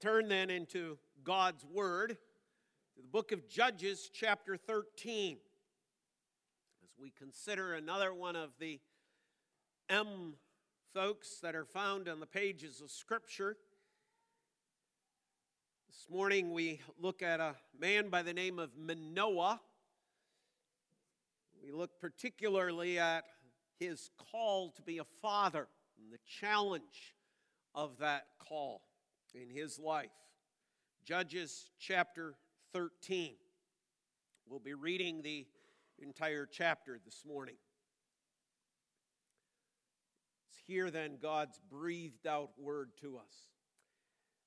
turn then into God's Word to the book of Judges, chapter 13, as we consider another one of the M folks that are found on the pages of Scripture. This morning we look at a man by the name of Manoah. We look particularly at his call to be a father and the challenge of that call in his life. Judges chapter 13. We'll be reading the entire chapter this morning. It's here then God's breathed out word to us.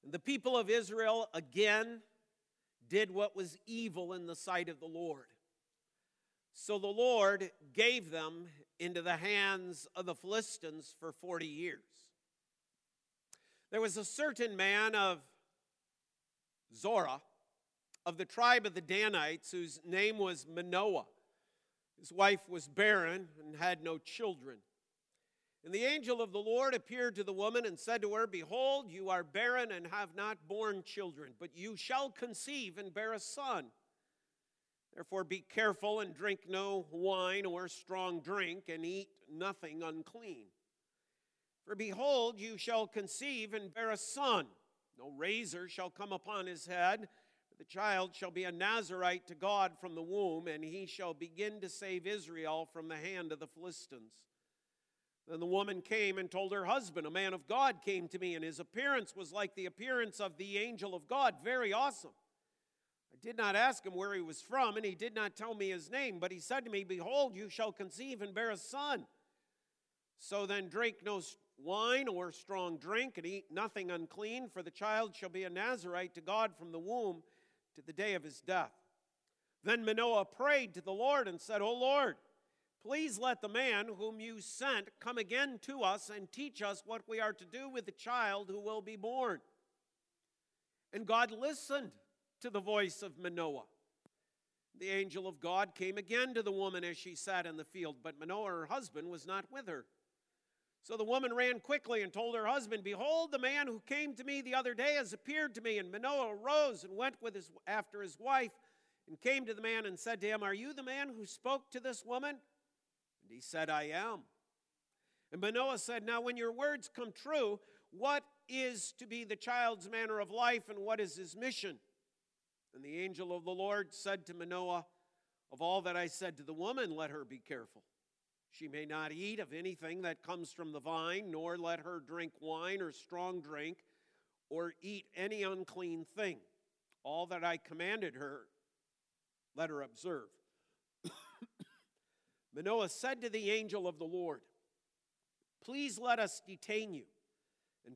And the people of Israel again did what was evil in the sight of the Lord. So the Lord gave them into the hands of the Philistines for 40 years. There was a certain man of Zorah, of the tribe of the Danites, whose name was Manoah. His wife was barren and had no children. And the angel of the Lord appeared to the woman and said to her, Behold, you are barren and have not borne children, but you shall conceive and bear a son. Therefore, be careful and drink no wine or strong drink, and eat nothing unclean. For behold, you shall conceive and bear a son. No razor shall come upon his head. The child shall be a Nazarite to God from the womb, and he shall begin to save Israel from the hand of the Philistines. Then the woman came and told her husband, A man of God came to me, and his appearance was like the appearance of the angel of God, very awesome. I did not ask him where he was from, and he did not tell me his name, but he said to me, Behold, you shall conceive and bear a son. So then drink no wine or strong drink, and eat nothing unclean, for the child shall be a Nazarite to God from the womb to the day of his death. Then Manoah prayed to the Lord and said, O Lord, please let the man whom you sent come again to us and teach us what we are to do with the child who will be born. And God listened to the voice of Manoah. The angel of God came again to the woman as she sat in the field, but Manoah, her husband, was not with her. So the woman ran quickly and told her husband, Behold, the man who came to me the other day has appeared to me. And Manoah arose and went with his, after his wife and came to the man and said to him, Are you the man who spoke to this woman? And he said, I am. And Manoah said, Now, when your words come true, what is to be the child's manner of life and what is his mission? And the angel of the Lord said to Manoah, Of all that I said to the woman, let her be careful. She may not eat of anything that comes from the vine, nor let her drink wine or strong drink, or eat any unclean thing. All that I commanded her, let her observe. Manoah said to the angel of the Lord, Please let us detain you and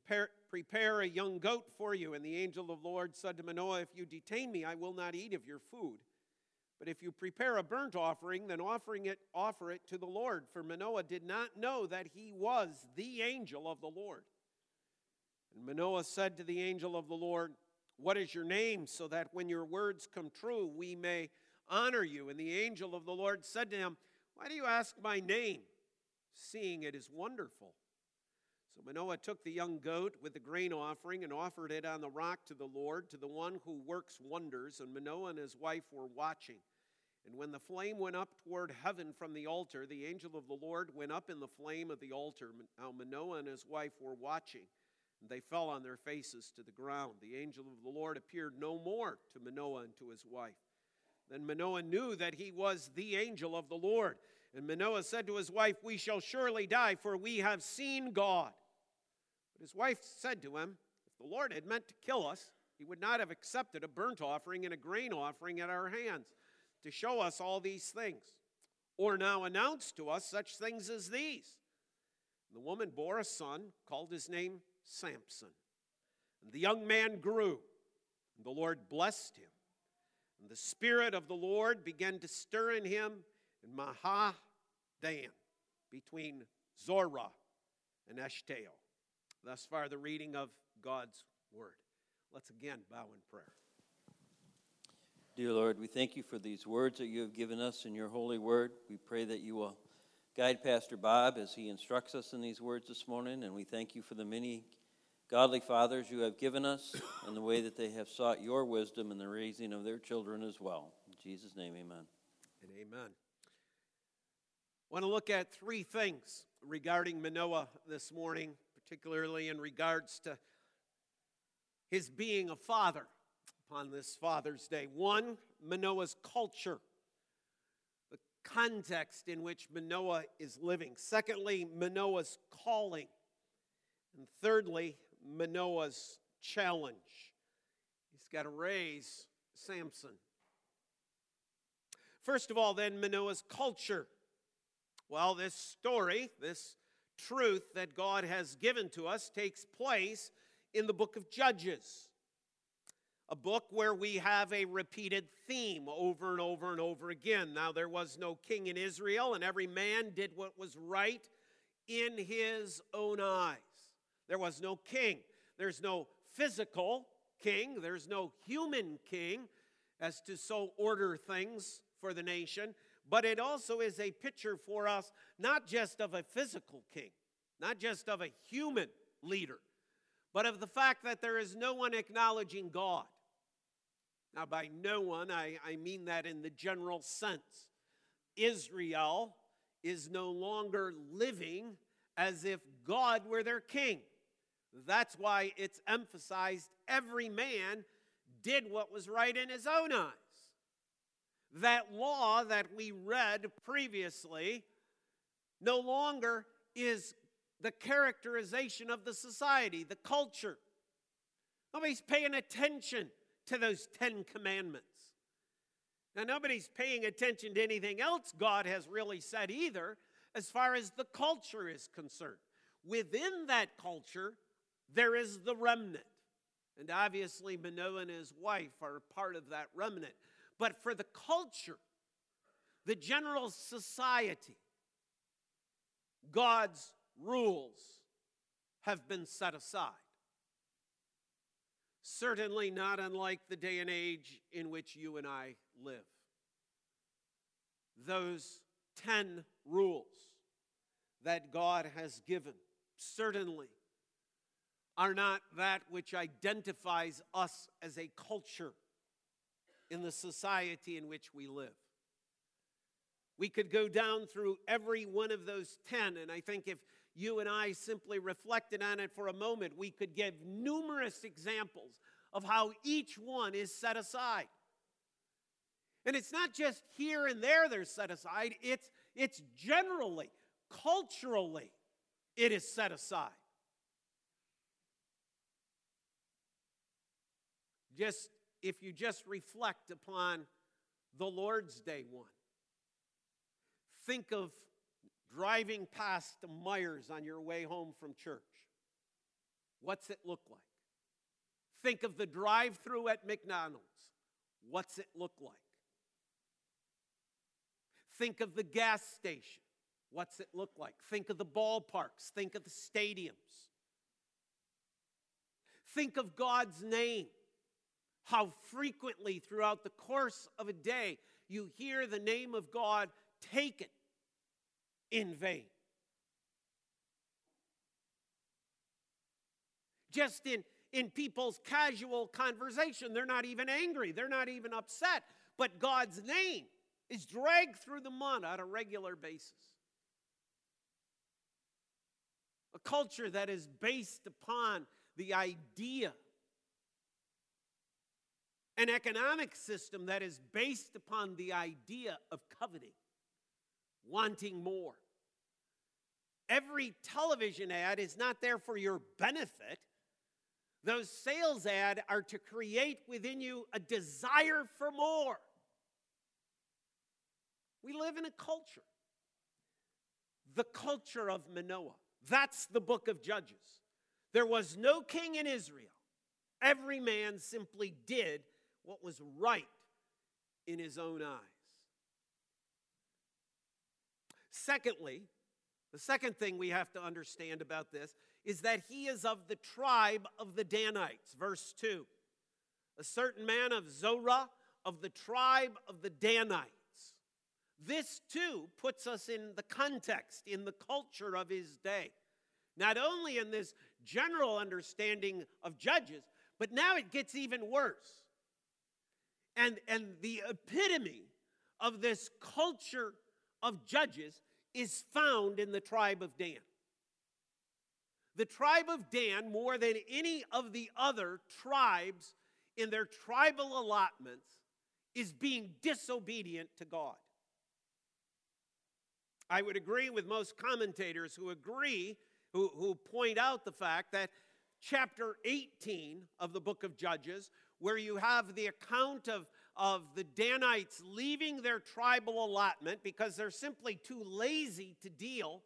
prepare a young goat for you. And the angel of the Lord said to Manoah, If you detain me, I will not eat of your food. But if you prepare a burnt offering, then offering it, offer it to the Lord. For Manoah did not know that he was the angel of the Lord. And Manoah said to the angel of the Lord, What is your name, so that when your words come true, we may honor you? And the angel of the Lord said to him, Why do you ask my name, seeing it is wonderful? So Manoah took the young goat with the grain offering and offered it on the rock to the Lord, to the one who works wonders. And Manoah and his wife were watching. And when the flame went up toward heaven from the altar, the angel of the Lord went up in the flame of the altar. Now Manoah and his wife were watching, and they fell on their faces to the ground. The angel of the Lord appeared no more to Manoah and to his wife. Then Manoah knew that he was the angel of the Lord. And Manoah said to his wife, We shall surely die, for we have seen God. But his wife said to him, If the Lord had meant to kill us, he would not have accepted a burnt offering and a grain offering at our hands to show us all these things, or now announce to us such things as these. And the woman bore a son, called his name Samson. And the young man grew, and the Lord blessed him. And the Spirit of the Lord began to stir in him in Mahaneh Dan, between Zorah and Eshtaol. Thus far, the reading of God's Word. Let's again bow in prayer. Dear Lord, we thank you for these words that you have given us in your holy word. We pray that you will guide Pastor Bob as he instructs us in these words this morning, and we thank you for the many godly fathers you have given us and the way that they have sought your wisdom in the raising of their children as well. In Jesus' name, amen. And amen. I want to look at three things regarding Manoah this morning, particularly in regards to his being a father upon this Father's Day. One, Manoah's culture, the context in which Manoah is living. Secondly, Manoah's calling. And thirdly, Manoah's challenge. He's got to raise Samson. First of all, then, Manoah's culture. Well, this story, this truth that God has given to us, takes place in the book of Judges. A book where we have a repeated theme over and over and over again. Now, there was no king in Israel, and every man did what was right in his own eyes. There was no king. There's no physical king. There's no human king as to so order things for the nation. But it also is a picture for us, not just of a physical king, not just of a human leader, but of the fact that there is no one acknowledging God. Now, by no one, I, I mean that in the general sense. Israel is no longer living as if God were their king. That's why it's emphasized every man did what was right in his own eyes. That law that we read previously no longer is the characterization of the society, the culture. Nobody's paying attention to those Ten Commandments. Now, nobody's paying attention to anything else God has really said either, as far as the culture is concerned. Within that culture, there is the remnant. And obviously, Manoah and his wife are part of that remnant. But for the culture, the general society, God's rules have been set aside. Certainly not unlike the day and age in which you and I live. Those 10 rules that God has given certainly are not that which identifies us as a culture in the society in which we live. We could go down through every one of those 10, and I think if you and I simply reflected on it for a moment, we could give numerous examples of how each one is set aside. And it's not just here and there they're set aside, it's, it's generally, culturally, it is set aside. Just if you just reflect upon the Lord's Day one, think of driving past Meijers on your way home from church. What's it look like? Think of the drive through at McDonald's. What's it look like? Think of the gas station. What's it look like? Think of the ballparks. Think of the stadiums. Think of God's name how frequently throughout the course of a day you hear the name of God taken in vain. Just in, in people's casual conversation, they're not even angry, they're not even upset, but God's name is dragged through the mud on a regular basis. A culture that is based upon the idea an economic system that is based upon the idea of coveting, wanting more. Every television ad is not there for your benefit. Those sales ads are to create within you a desire for more. We live in a culture, the culture of Manoah. That's the book of Judges. There was no king in Israel. Every man simply did what was right in his own eyes. Secondly, the second thing we have to understand about this is that he is of the tribe of the Danites. Verse 2. A certain man of Zorah of the tribe of the Danites. This too puts us in the context, in the culture of his day. Not only in this general understanding of Judges, but now it gets even worse. And, and the epitome of this culture of Judges is found in the tribe of Dan. The tribe of Dan, more than any of the other tribes in their tribal allotments, is being disobedient to God. I would agree with most commentators who agree, who, who point out the fact that chapter 18 of the book of Judges, where you have the account of, of the Danites leaving their tribal allotment because they're simply too lazy to deal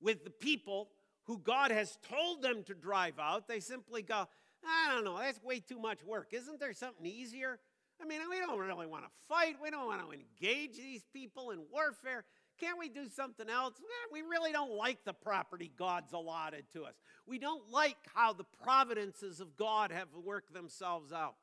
with the people who God has told them to drive out. They simply go, I don't know, that's way too much work. Isn't there something easier? I mean, we don't really want to fight. We don't want to engage these people in warfare. Can't we do something else? We really don't like the property God's allotted to us. We don't like how the providences of God have worked themselves out.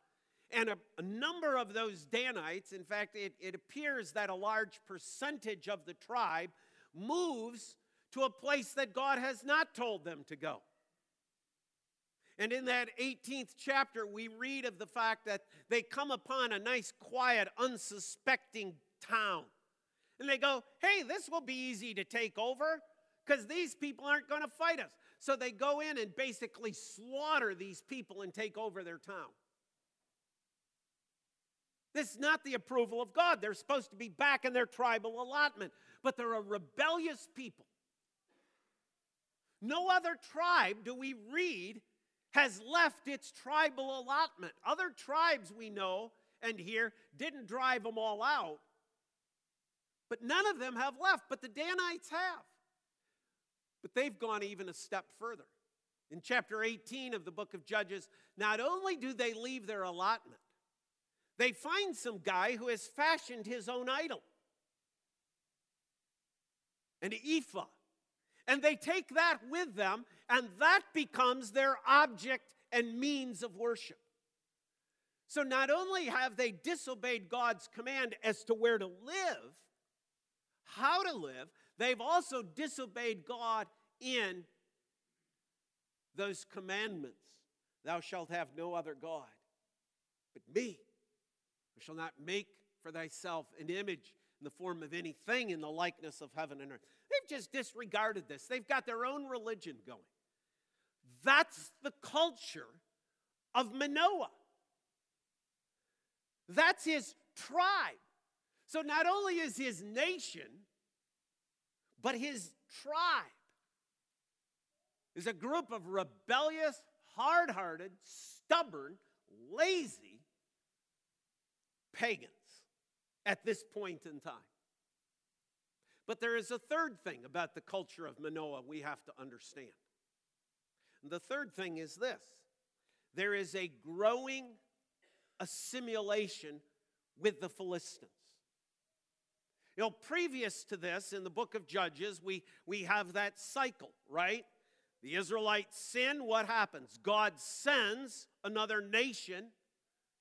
And a, a number of those Danites, in fact, it, it appears that a large percentage of the tribe moves to a place that God has not told them to go. And in that 18th chapter, we read of the fact that they come upon a nice, quiet, unsuspecting town. And they go, hey, this will be easy to take over because these people aren't going to fight us. So they go in and basically slaughter these people and take over their town. This is not the approval of God. They're supposed to be back in their tribal allotment, but they're a rebellious people. No other tribe do we read has left its tribal allotment. Other tribes we know and hear didn't drive them all out, but none of them have left, but the Danites have. But they've gone even a step further. In chapter 18 of the book of Judges, not only do they leave their allotment, they find some guy who has fashioned his own idol, an ephod. And they take that with them, and that becomes their object and means of worship. So not only have they disobeyed God's command as to where to live, how to live, they've also disobeyed God in those commandments. Thou shalt have no other God but me. Thou shalt not make for thyself an image in the form of anything in the likeness of heaven and earth. They've just disregarded this. They've got their own religion going. That's the culture of Manoah. That's his tribe. So not only is his nation, but his tribe is a group of rebellious, hard hearted, stubborn, lazy pagans at this point in time. But there is a third thing about the culture of Manoah we have to understand. And the third thing is this there is a growing assimilation with the Philistines. You know, previous to this, in the book of Judges, we, we have that cycle, right? The Israelites sin, what happens? God sends another nation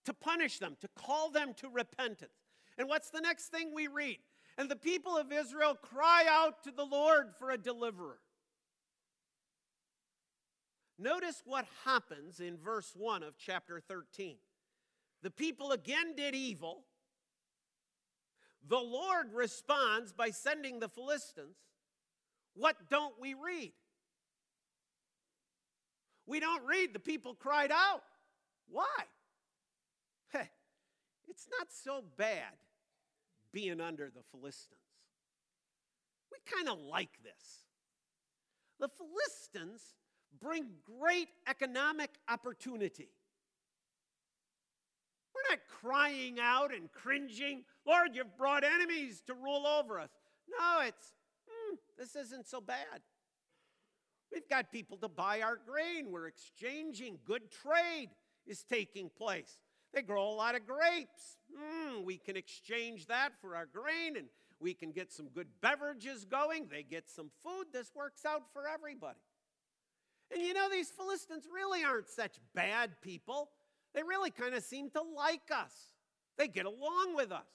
to punish them, to call them to repentance. And what's the next thing we read? And the people of Israel cry out to the Lord for a deliverer. Notice what happens in verse 1 of chapter 13. The people again did evil the Lord responds by sending the Philistines. What don't we read? We don't read the people cried out. Why? Hey, it's not so bad being under the Philistines. We kind of like this. The Philistines bring great economic opportunity. We're not crying out and cringing, Lord, you've brought enemies to rule over us. No, it's, hmm, this isn't so bad. We've got people to buy our grain. We're exchanging. Good trade is taking place. They grow a lot of grapes. Mm, we can exchange that for our grain and we can get some good beverages going. They get some food. This works out for everybody. And you know, these Philistines really aren't such bad people. They really kind of seem to like us, they get along with us.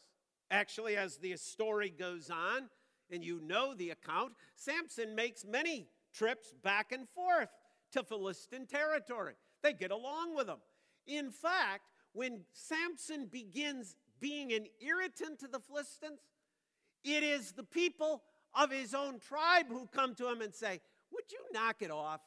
Actually, as the story goes on, and you know the account, Samson makes many trips back and forth to Philistine territory. They get along with them. In fact, when Samson begins being an irritant to the Philistines, it is the people of his own tribe who come to him and say, Would you knock it off?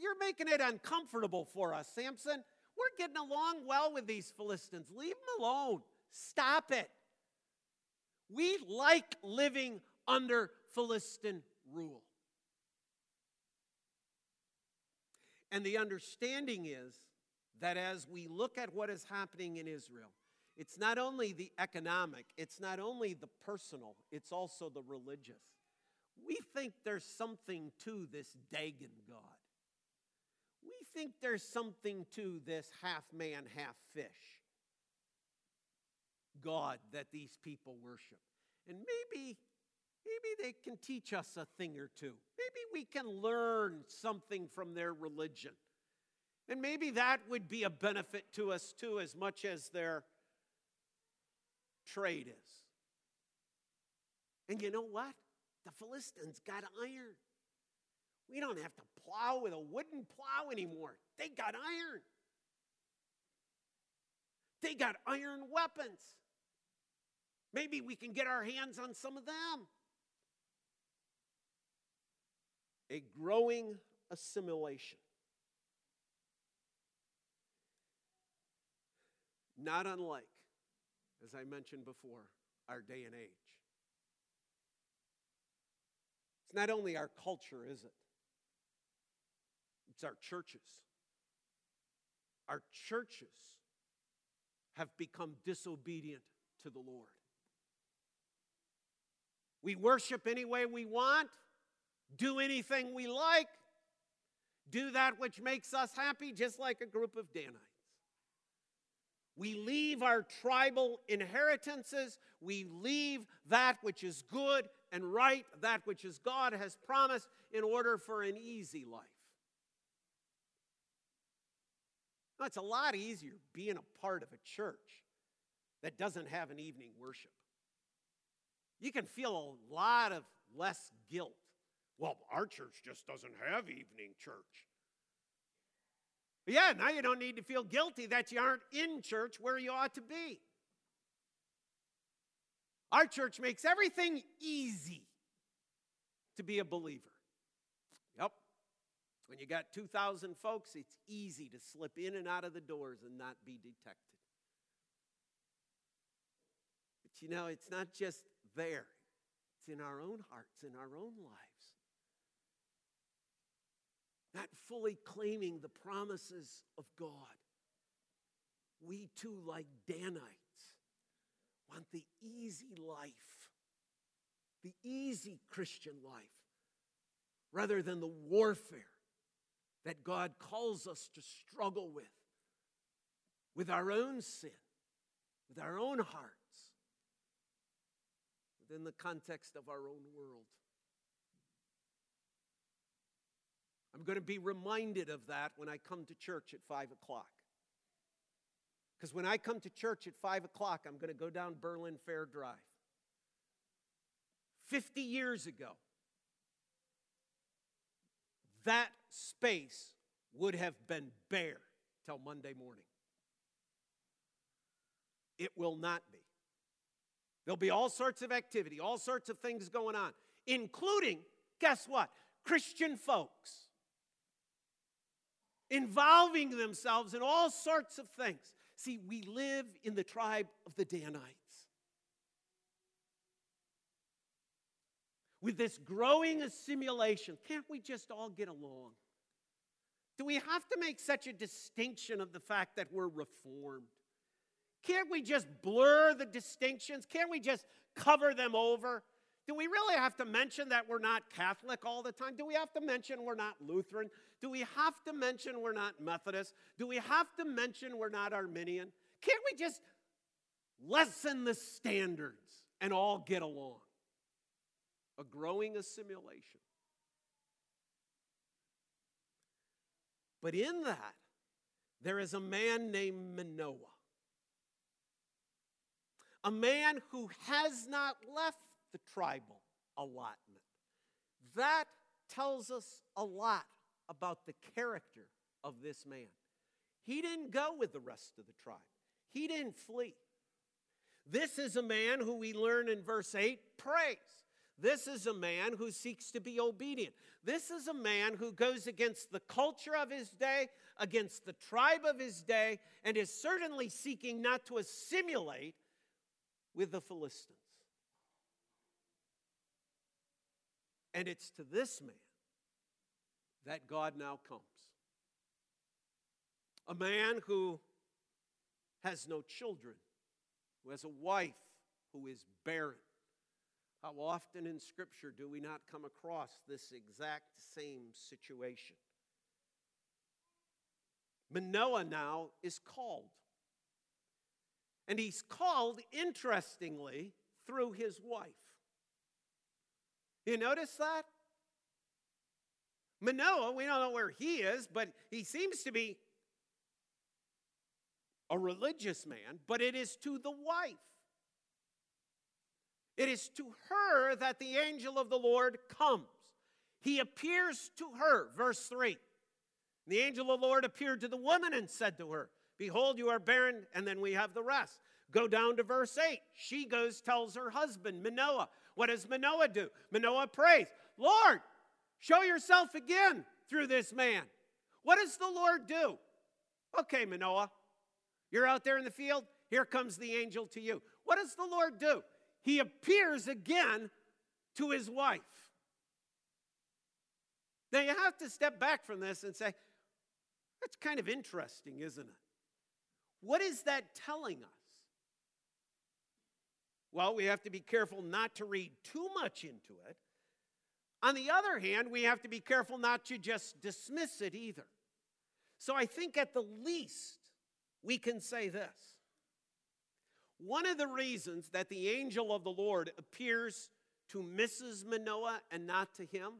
You're making it uncomfortable for us, Samson. We're getting along well with these Philistines. Leave them alone. Stop it. We like living under Philistine rule. And the understanding is that as we look at what is happening in Israel, it's not only the economic, it's not only the personal, it's also the religious. We think there's something to this Dagon God. We think there's something to this half man, half fish God that these people worship. And maybe maybe they can teach us a thing or two. Maybe we can learn something from their religion. And maybe that would be a benefit to us too, as much as their trade is. And you know what? The Philistines got iron. We don't have to plow with a wooden plow anymore. They got iron. They got iron weapons. Maybe we can get our hands on some of them. A growing assimilation. Not unlike, as I mentioned before, our day and age. It's not only our culture, is it? It's our churches. Our churches have become disobedient to the Lord. We worship any way we want, do anything we like, do that which makes us happy, just like a group of Danites. We leave our tribal inheritances, we leave that which is good and right, that which is God has promised, in order for an easy life. Now, it's a lot easier being a part of a church that doesn't have an evening worship you can feel a lot of less guilt. Well, our church just doesn't have evening church. But yeah, now you don't need to feel guilty that you aren't in church where you ought to be. Our church makes everything easy to be a believer. Yep. When you got 2,000 folks, it's easy to slip in and out of the doors and not be detected. But you know, it's not just there. It's in our own hearts, in our own lives. Not fully claiming the promises of God. We too, like Danites, want the easy life, the easy Christian life, rather than the warfare that God calls us to struggle with, with our own sin, with our own hearts, within the context of our own world. I'm going to be reminded of that when I come to church at 5 o'clock. Because when I come to church at 5 o'clock, I'm going to go down Berlin Fair Drive. 50 years ago, that space would have been bare till Monday morning. It will not be. There'll be all sorts of activity, all sorts of things going on, including, guess what? Christian folks involving themselves in all sorts of things. See, we live in the tribe of the Danites. With this growing assimilation, can't we just all get along? Do we have to make such a distinction of the fact that we're reformed? Can't we just blur the distinctions? Can't we just cover them over? Do we really have to mention that we're not Catholic all the time? Do we have to mention we're not Lutheran? Do we have to mention we're not Methodist? Do we have to mention we're not Arminian? Can't we just lessen the standards and all get along? A growing assimilation. But in that, there is a man named Manoah a man who has not left the tribal allotment. That tells us a lot about the character of this man. He didn't go with the rest of the tribe, he didn't flee. This is a man who we learn in verse 8 prays. This is a man who seeks to be obedient. This is a man who goes against the culture of his day, against the tribe of his day, and is certainly seeking not to assimilate with the Philistines. And it's to this man that God now comes. A man who has no children, who has a wife who is barren. How often in Scripture do we not come across this exact same situation? Manoah now is called. And he's called, interestingly, through his wife. You notice that? Manoah, we don't know where he is, but he seems to be a religious man, but it is to the wife. It is to her that the angel of the Lord comes. He appears to her, verse 3. The angel of the Lord appeared to the woman and said to her, Behold, you are barren, and then we have the rest. Go down to verse 8. She goes, tells her husband, Manoah. What does Manoah do? Manoah prays, Lord, show yourself again through this man. What does the Lord do? Okay, Manoah, you're out there in the field. Here comes the angel to you. What does the Lord do? He appears again to his wife. Now you have to step back from this and say, that's kind of interesting, isn't it? What is that telling us? Well, we have to be careful not to read too much into it. On the other hand, we have to be careful not to just dismiss it either. So I think at the least, we can say this. One of the reasons that the angel of the Lord appears to Mrs. Manoah and not to him,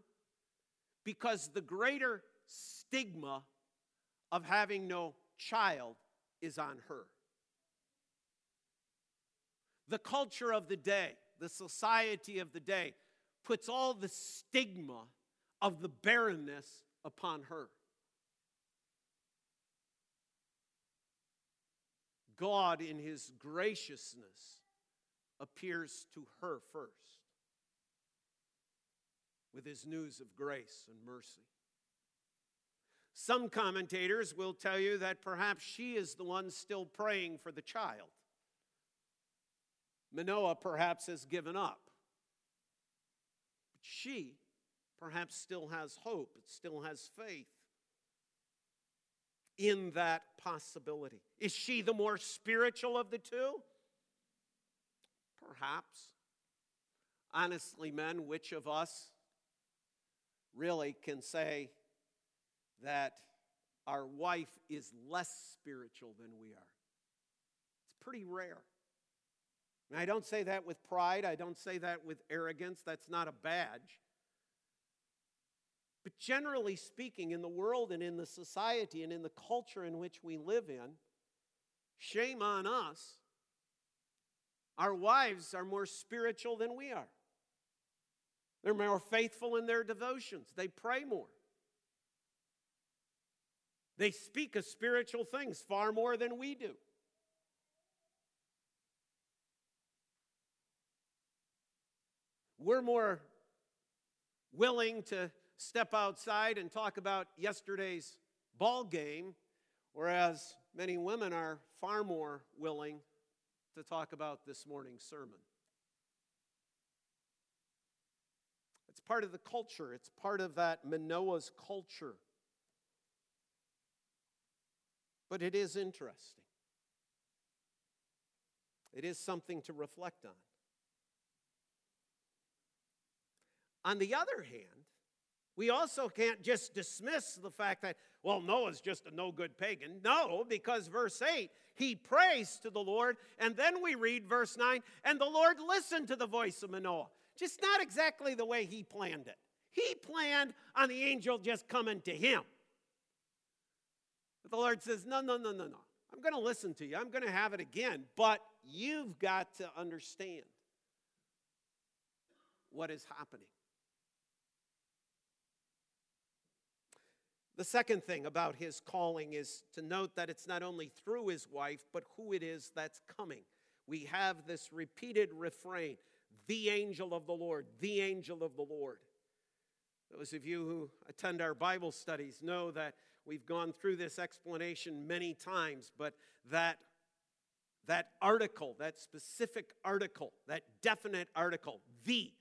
because the greater stigma of having no child is on her. The culture of the day, the society of the day, puts all the stigma of the barrenness upon her. God, in his graciousness, appears to her first with his news of grace and mercy. Some commentators will tell you that perhaps she is the one still praying for the child. Manoah perhaps has given up. But she perhaps still has hope, still has faith in that possibility. Is she the more spiritual of the two? Perhaps. Honestly, men, which of us really can say that our wife is less spiritual than we are? It's pretty rare. And I don't say that with pride, I don't say that with arrogance, that's not a badge. But generally speaking, in the world and in the society and in the culture in which we live in, shame on us. Our wives are more spiritual than we are. They're more faithful in their devotions. They pray more. They speak of spiritual things far more than we do. We're more willing to step outside and talk about yesterday's ball game, whereas many women are far more willing to talk about this morning's sermon. It's part of the culture, it's part of that Manoah's culture. But it is interesting. It is something to reflect on. On the other hand, we also can't just dismiss the fact that, well, Noah's just a no good pagan. No, because verse 8, he prays to the Lord. And then we read verse 9, and the Lord listened to the voice of Manoah. Just not exactly the way he planned it. He planned on the angel just coming to him. But the Lord says, no, no, no, no, no. I'm going to listen to you. I'm going to have it again. But you've got to understand what is happening. The second thing about his calling is to note that it's not only through his wife, but who it is that's coming. We have this repeated refrain the angel of the Lord, the angel of the Lord. Those of you who attend our Bible studies know that we've gone through this explanation many times, but that that article, that specific article, that definite article, the,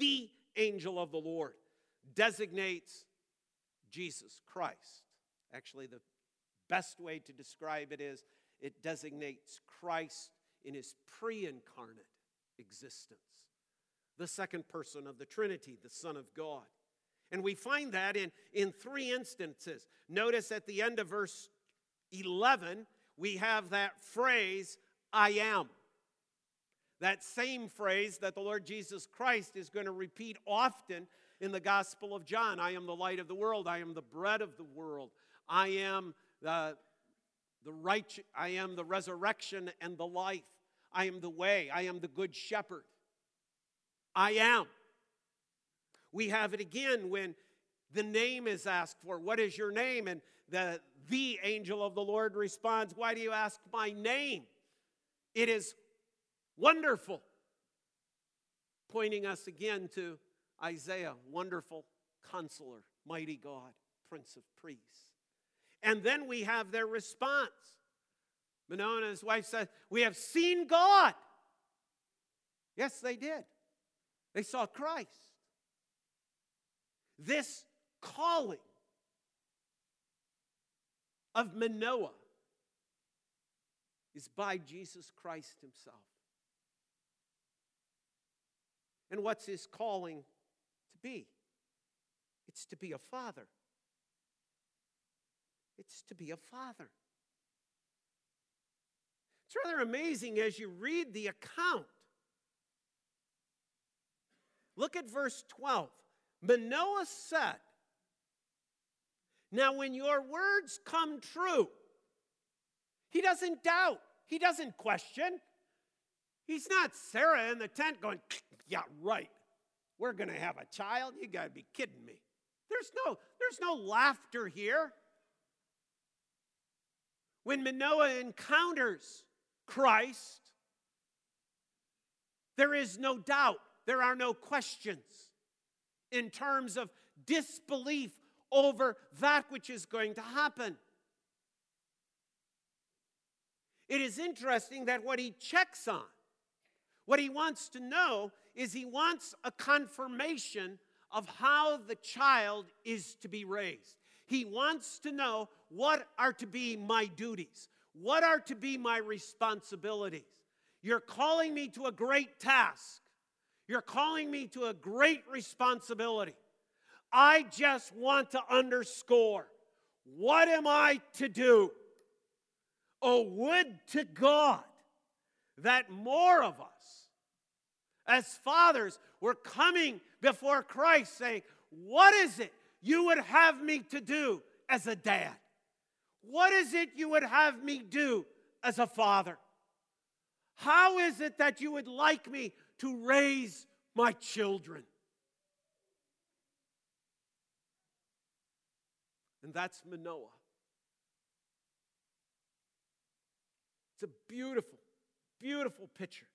the angel of the Lord, designates Jesus Christ. Actually, the best way to describe it is it designates Christ in his pre incarnate existence, the second person of the Trinity, the Son of God. And we find that in, in three instances. Notice at the end of verse 11, we have that phrase, I am. That same phrase that the Lord Jesus Christ is going to repeat often in the Gospel of John I am the light of the world, I am the bread of the world, I am the, the right, I am the resurrection and the life, I am the way, I am the good shepherd. I am. We have it again when the name is asked for. What is your name? And the, the angel of the Lord responds, Why do you ask my name? It is wonderful. Pointing us again to Isaiah, wonderful counselor, mighty God, Prince of Peace. And then we have their response. Manoah and his wife said, We have seen God. Yes, they did. They saw Christ. This calling of Manoah is by Jesus Christ himself. And what's his calling to be? It's to be a father. It's to be a father. It's rather amazing as you read the account. Look at verse 12. Manoah said, Now, when your words come true, he doesn't doubt, he doesn't question. He's not Sarah in the tent going, Yeah, right. We're going to have a child. You got to be kidding me. There's no, there's no laughter here. When Manoah encounters Christ, there is no doubt, there are no questions in terms of disbelief over that which is going to happen. It is interesting that what he checks on, what he wants to know, is he wants a confirmation of how the child is to be raised. He wants to know what are to be my duties, what are to be my responsibilities. You're calling me to a great task. You're calling me to a great responsibility. I just want to underscore what am I to do? Oh, would to God that more of us, as fathers, we're coming before Christ saying, What is it you would have me to do as a dad? What is it you would have me do as a father? How is it that you would like me to raise my children. And that's Manoah. It's a beautiful, beautiful picture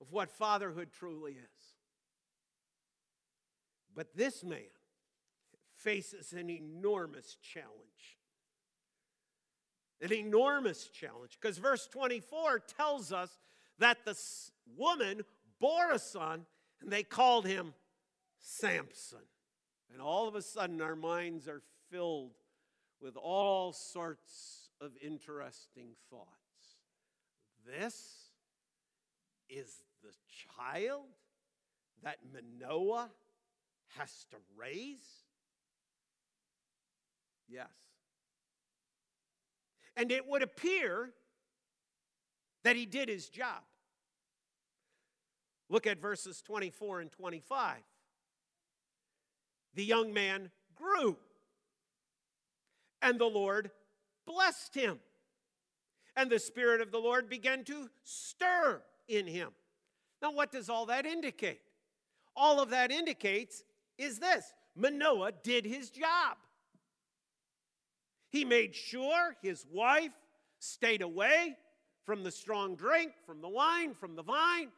of what fatherhood truly is. But this man faces an enormous challenge an enormous challenge because verse 24 tells us that the woman bore a son and they called him Samson. And all of a sudden, our minds are filled with all sorts of interesting thoughts. This is the child that Manoah has to raise? Yes. And it would appear that he did his job. Look at verses 24 and 25. The young man grew, and the Lord blessed him. And the Spirit of the Lord began to stir in him. Now, what does all that indicate? All of that indicates is this Manoah did his job. He made sure his wife stayed away from the strong drink, from the wine, from the vine.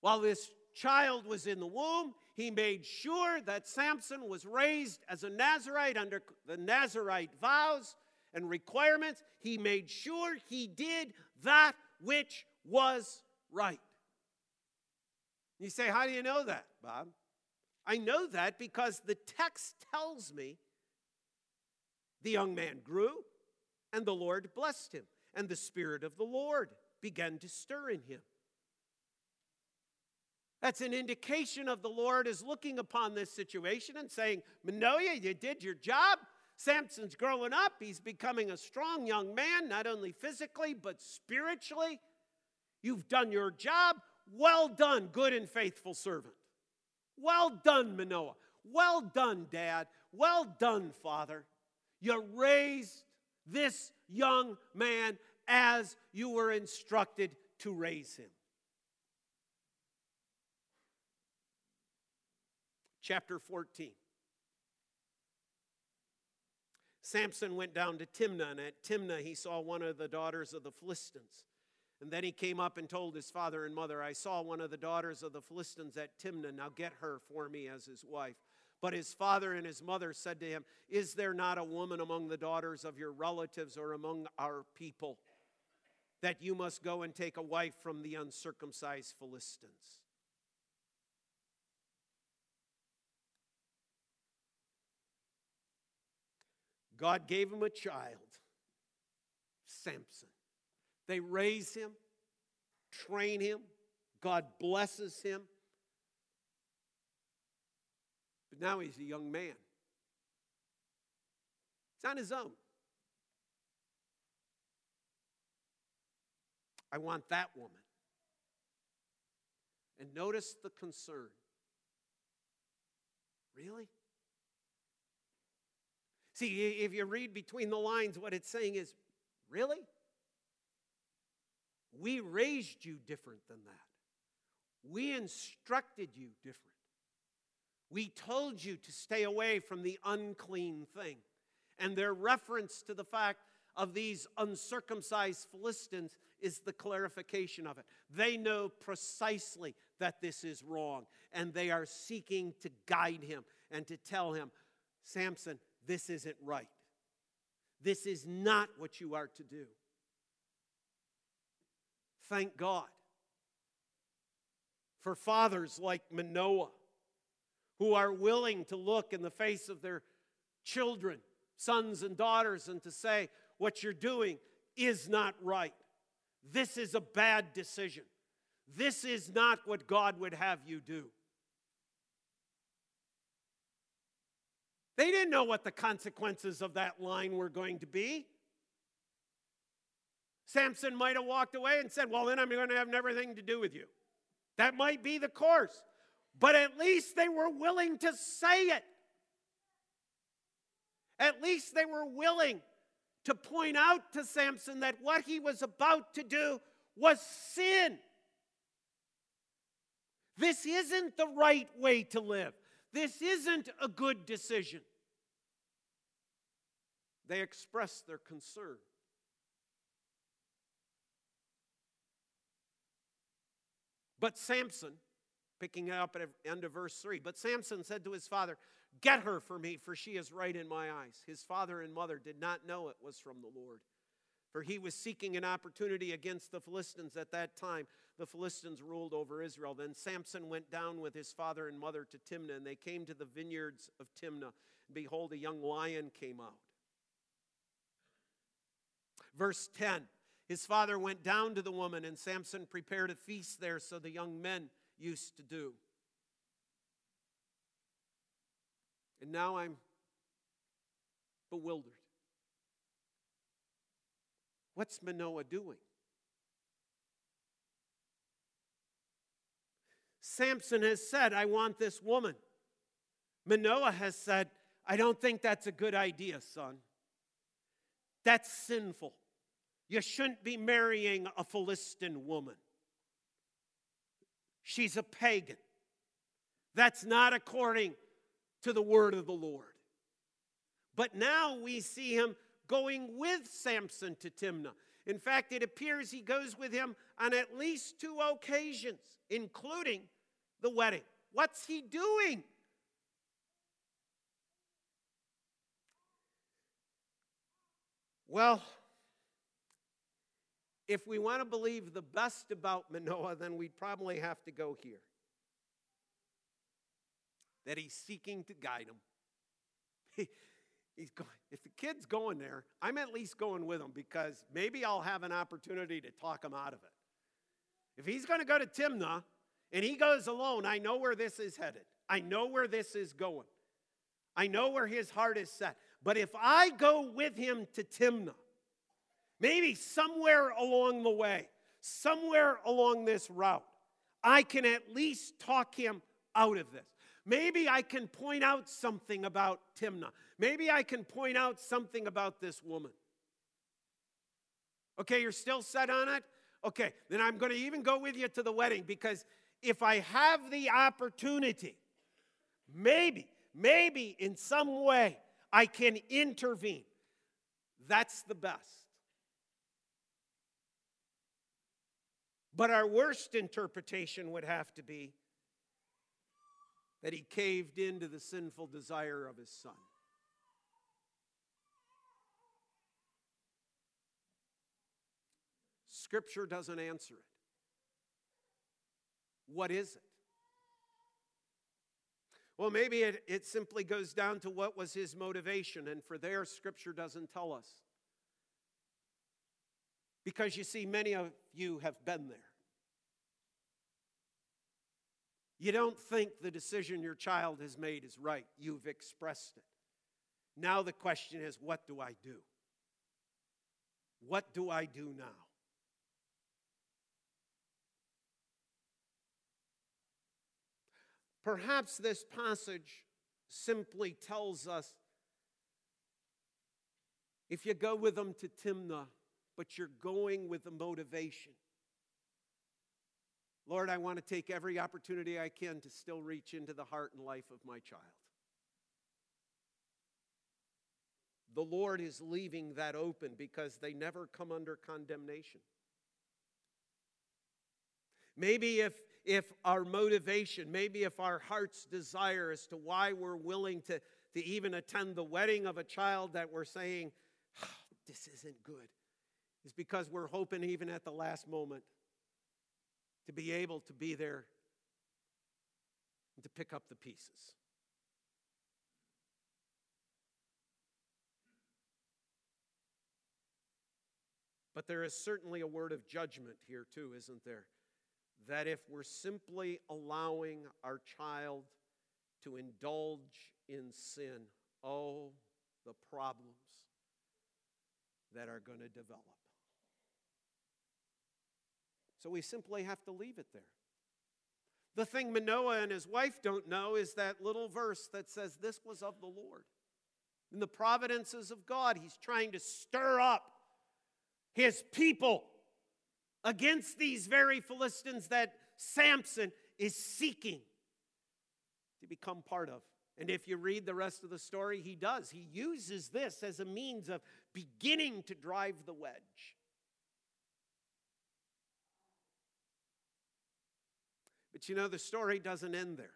While this child was in the womb, he made sure that Samson was raised as a Nazarite under the Nazarite vows and requirements. He made sure he did that which was right. You say, How do you know that, Bob? I know that because the text tells me the young man grew and the Lord blessed him, and the Spirit of the Lord began to stir in him. That's an indication of the Lord is looking upon this situation and saying, Manoah, you did your job. Samson's growing up. He's becoming a strong young man, not only physically, but spiritually. You've done your job. Well done, good and faithful servant. Well done, Manoah. Well done, Dad. Well done, Father. You raised this young man as you were instructed to raise him. Chapter 14. Samson went down to Timnah, and at Timnah he saw one of the daughters of the Philistines. And then he came up and told his father and mother, I saw one of the daughters of the Philistines at Timnah. Now get her for me as his wife. But his father and his mother said to him, Is there not a woman among the daughters of your relatives or among our people that you must go and take a wife from the uncircumcised Philistines? God gave him a child, Samson. They raise him, train him, God blesses him. But now he's a young man. He's on his own. I want that woman. And notice the concern. Really? See, if you read between the lines, what it's saying is, really? We raised you different than that. We instructed you different. We told you to stay away from the unclean thing. And their reference to the fact of these uncircumcised Philistines is the clarification of it. They know precisely that this is wrong, and they are seeking to guide him and to tell him, Samson, this isn't right. This is not what you are to do. Thank God for fathers like Manoah who are willing to look in the face of their children, sons and daughters, and to say, What you're doing is not right. This is a bad decision. This is not what God would have you do. They didn't know what the consequences of that line were going to be. Samson might have walked away and said, Well, then I'm going to have everything to do with you. That might be the course. But at least they were willing to say it. At least they were willing to point out to Samson that what he was about to do was sin. This isn't the right way to live. This isn't a good decision. They express their concern. But Samson, picking up at the end of verse 3, but Samson said to his father, Get her for me, for she is right in my eyes. His father and mother did not know it was from the Lord, for he was seeking an opportunity against the Philistines at that time. The Philistines ruled over Israel. Then Samson went down with his father and mother to Timnah, and they came to the vineyards of Timnah. Behold, a young lion came out. Verse 10 His father went down to the woman, and Samson prepared a feast there, so the young men used to do. And now I'm bewildered. What's Manoah doing? Samson has said, I want this woman. Manoah has said, I don't think that's a good idea, son. That's sinful. You shouldn't be marrying a Philistine woman. She's a pagan. That's not according to the word of the Lord. But now we see him going with Samson to Timnah. In fact, it appears he goes with him on at least two occasions, including the wedding. What's he doing? Well, if we want to believe the best about Manoah, then we'd probably have to go here. That he's seeking to guide him. he's going, if the kid's going there, I'm at least going with him because maybe I'll have an opportunity to talk him out of it. If he's going to go to Timnah and he goes alone, I know where this is headed. I know where this is going. I know where his heart is set. But if I go with him to Timnah, maybe somewhere along the way, somewhere along this route, I can at least talk him out of this. Maybe I can point out something about Timnah. Maybe I can point out something about this woman. Okay, you're still set on it? Okay, then I'm going to even go with you to the wedding because if I have the opportunity, maybe, maybe in some way, I can intervene. That's the best. But our worst interpretation would have to be that he caved into the sinful desire of his son. Scripture doesn't answer it. What is it? Well, maybe it, it simply goes down to what was his motivation, and for there, Scripture doesn't tell us. Because you see, many of you have been there. You don't think the decision your child has made is right, you've expressed it. Now the question is, what do I do? What do I do now? Perhaps this passage simply tells us if you go with them to Timnah, but you're going with the motivation. Lord, I want to take every opportunity I can to still reach into the heart and life of my child. The Lord is leaving that open because they never come under condemnation. Maybe if if our motivation, maybe if our heart's desire as to why we're willing to, to even attend the wedding of a child that we're saying, oh, this isn't good, is because we're hoping even at the last moment to be able to be there and to pick up the pieces. But there is certainly a word of judgment here, too, isn't there? that if we're simply allowing our child to indulge in sin, oh, the problems that are going to develop. So we simply have to leave it there. The thing Manoah and his wife don't know is that little verse that says, This was of the Lord. In the providences of God, he's trying to stir up his people against these very Philistines that Samson is seeking to become part of. And if you read the rest of the story, he does. He uses this as a means of beginning to drive the wedge. But you know, the story doesn't end there.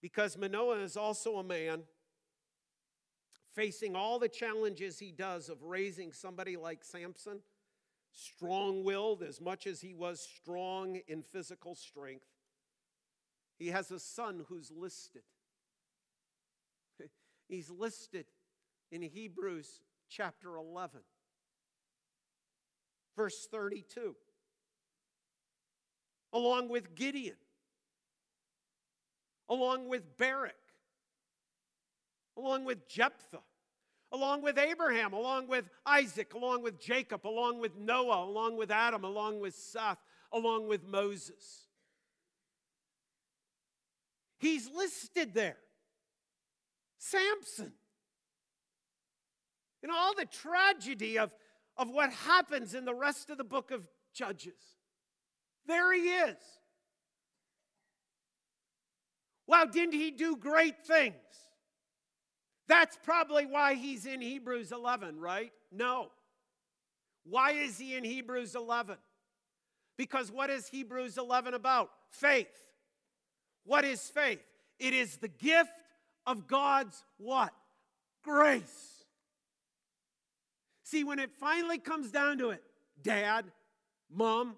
Because Manoah is also a man facing all the challenges he does of raising somebody like Samson strong willed as much as he was strong in physical strength. He has a son who's listed. He's listed in Hebrews chapter 11, verse 32, along with Gideon, along with Barak, along with Jephthah along with Abraham, along with Isaac, along with Jacob, along with Noah, along with Adam, along with Seth, along with Moses. He's listed there. Samson. And all the tragedy of, of what happens in the rest of the book of Judges. There he is. Wow, didn't he do great things? That's probably why he's in Hebrews 11, right? No. Why is he in Hebrews 11? Because what is Hebrews 11 about? Faith. What is faith? It is the gift of God's what? Grace. See, when it finally comes down to it, dad, mom,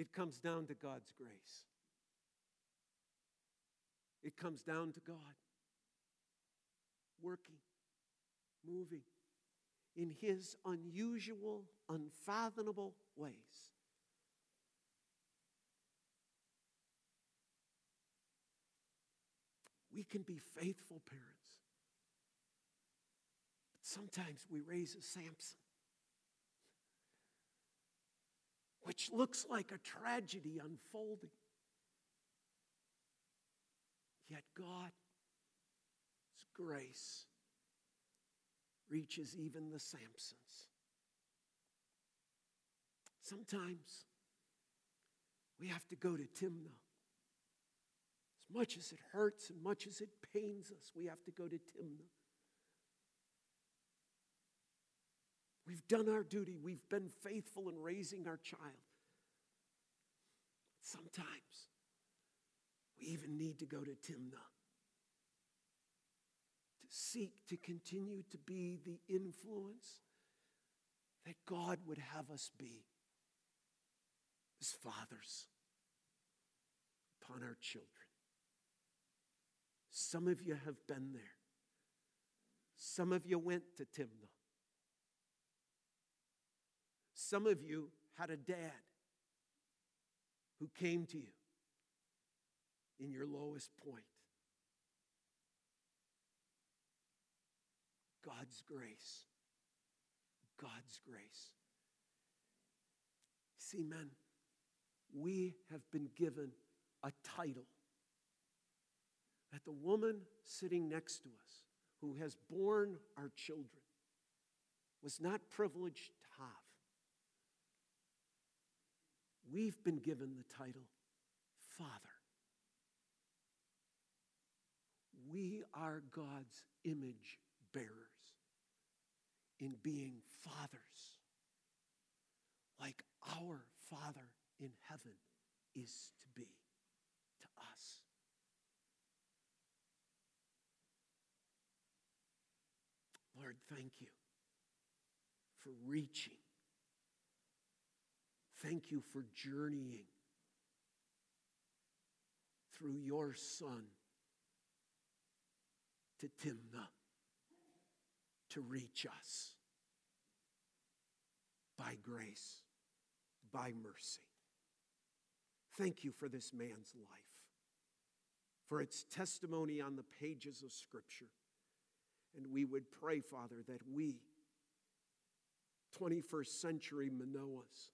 it comes down to God's grace. It comes down to God working, moving in His unusual, unfathomable ways. We can be faithful parents. But sometimes we raise a Samson, which looks like a tragedy unfolding. Yet God's grace reaches even the Samsons. Sometimes we have to go to Timnah. As much as it hurts and much as it pains us, we have to go to Timnah. We've done our duty. We've been faithful in raising our child. Sometimes we even need to go to Timnah to seek to continue to be the influence that God would have us be as fathers upon our children. Some of you have been there. Some of you went to Timnah. Some of you had a dad who came to you in your lowest point. God's grace. God's grace. See, men, we have been given a title that the woman sitting next to us, who has borne our children, was not privileged to have. We've been given the title Father. we are God's image bearers in being fathers, like our Father in heaven is to be to us. Lord, thank you for reaching. Thank you for journeying through your Son to Timnah to reach us by grace, by mercy. Thank you for this man's life, for its testimony on the pages of Scripture. And we would pray, Father, that we, 21st century Manoahs,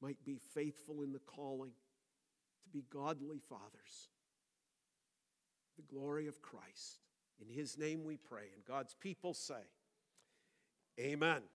might be faithful in the calling to be godly fathers, the glory of Christ. In his name we pray. And God's people say, Amen.